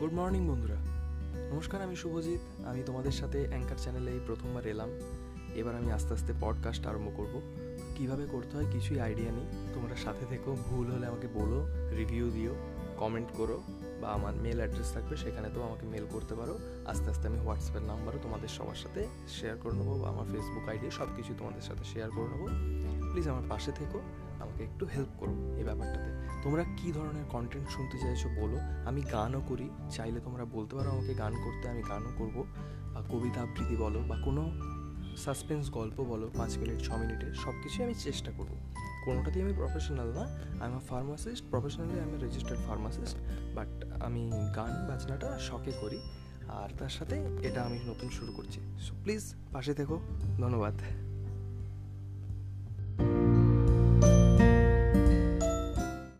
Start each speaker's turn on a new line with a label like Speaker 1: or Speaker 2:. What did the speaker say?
Speaker 1: Good morning বন্ধুরা। নমস্কার, আমি শুভজিৎ। আমি তোমাদের সাথে অ্যাঙ্কার চ্যানেলে এই প্রথমবার এলাম। এবার আমি আস্তে আস্তে পডকাস্ট আরম্ভ করব। কীভাবে করতে হয় কিছুই আইডিয়া নেই। তোমরা সাথে থেকো। ভুল হলে আমাকে বলো রিভিউ দিও কমেন্ট করো, বা আমার মেল অ্যাড্রেস থাকবে সেখানে তো আমাকে মেল করতে পারো। আস্তে আস্তে আমি হোয়াটসঅ্যাপের নাম্বারও তোমাদের সবার সাথে শেয়ার করে নেব, বা আমার ফেসবুক আইডি সব কিছু তোমাদের সাথে শেয়ার করে নেব। প্লিজ আমার পাশে থেকো। আমাকে একটু হেল্প করো এই ব্যাপারটাতে। তোমরা কি ধরনের কন্টেন্ট শুনতে চাইছো বলো। আমি গানও করি, চাইলে তোমরা বলতে পারো আমাকে গান করতে, আমি গানও করব। বা কবিতা আবৃত্তি বলো বা কোনো সাসপেন্স গল্প বলো, পাঁচ মিনিট, ছ মিনিটে সব কিছুই আমি চেষ্টা করব। কোনোটাতেই আমি প্রফেশনাল না আমি ফার্মাসিস্ট প্রফেশনালি আমি রেজিস্টার্ড ফার্মাসিস্ট বাট আমি গান বাজনাটা শখে করি। আর তার সাথে এটা আমি নতুন শুরু করছি। সো প্লিজ পাশে থেকো। ধন্যবাদ।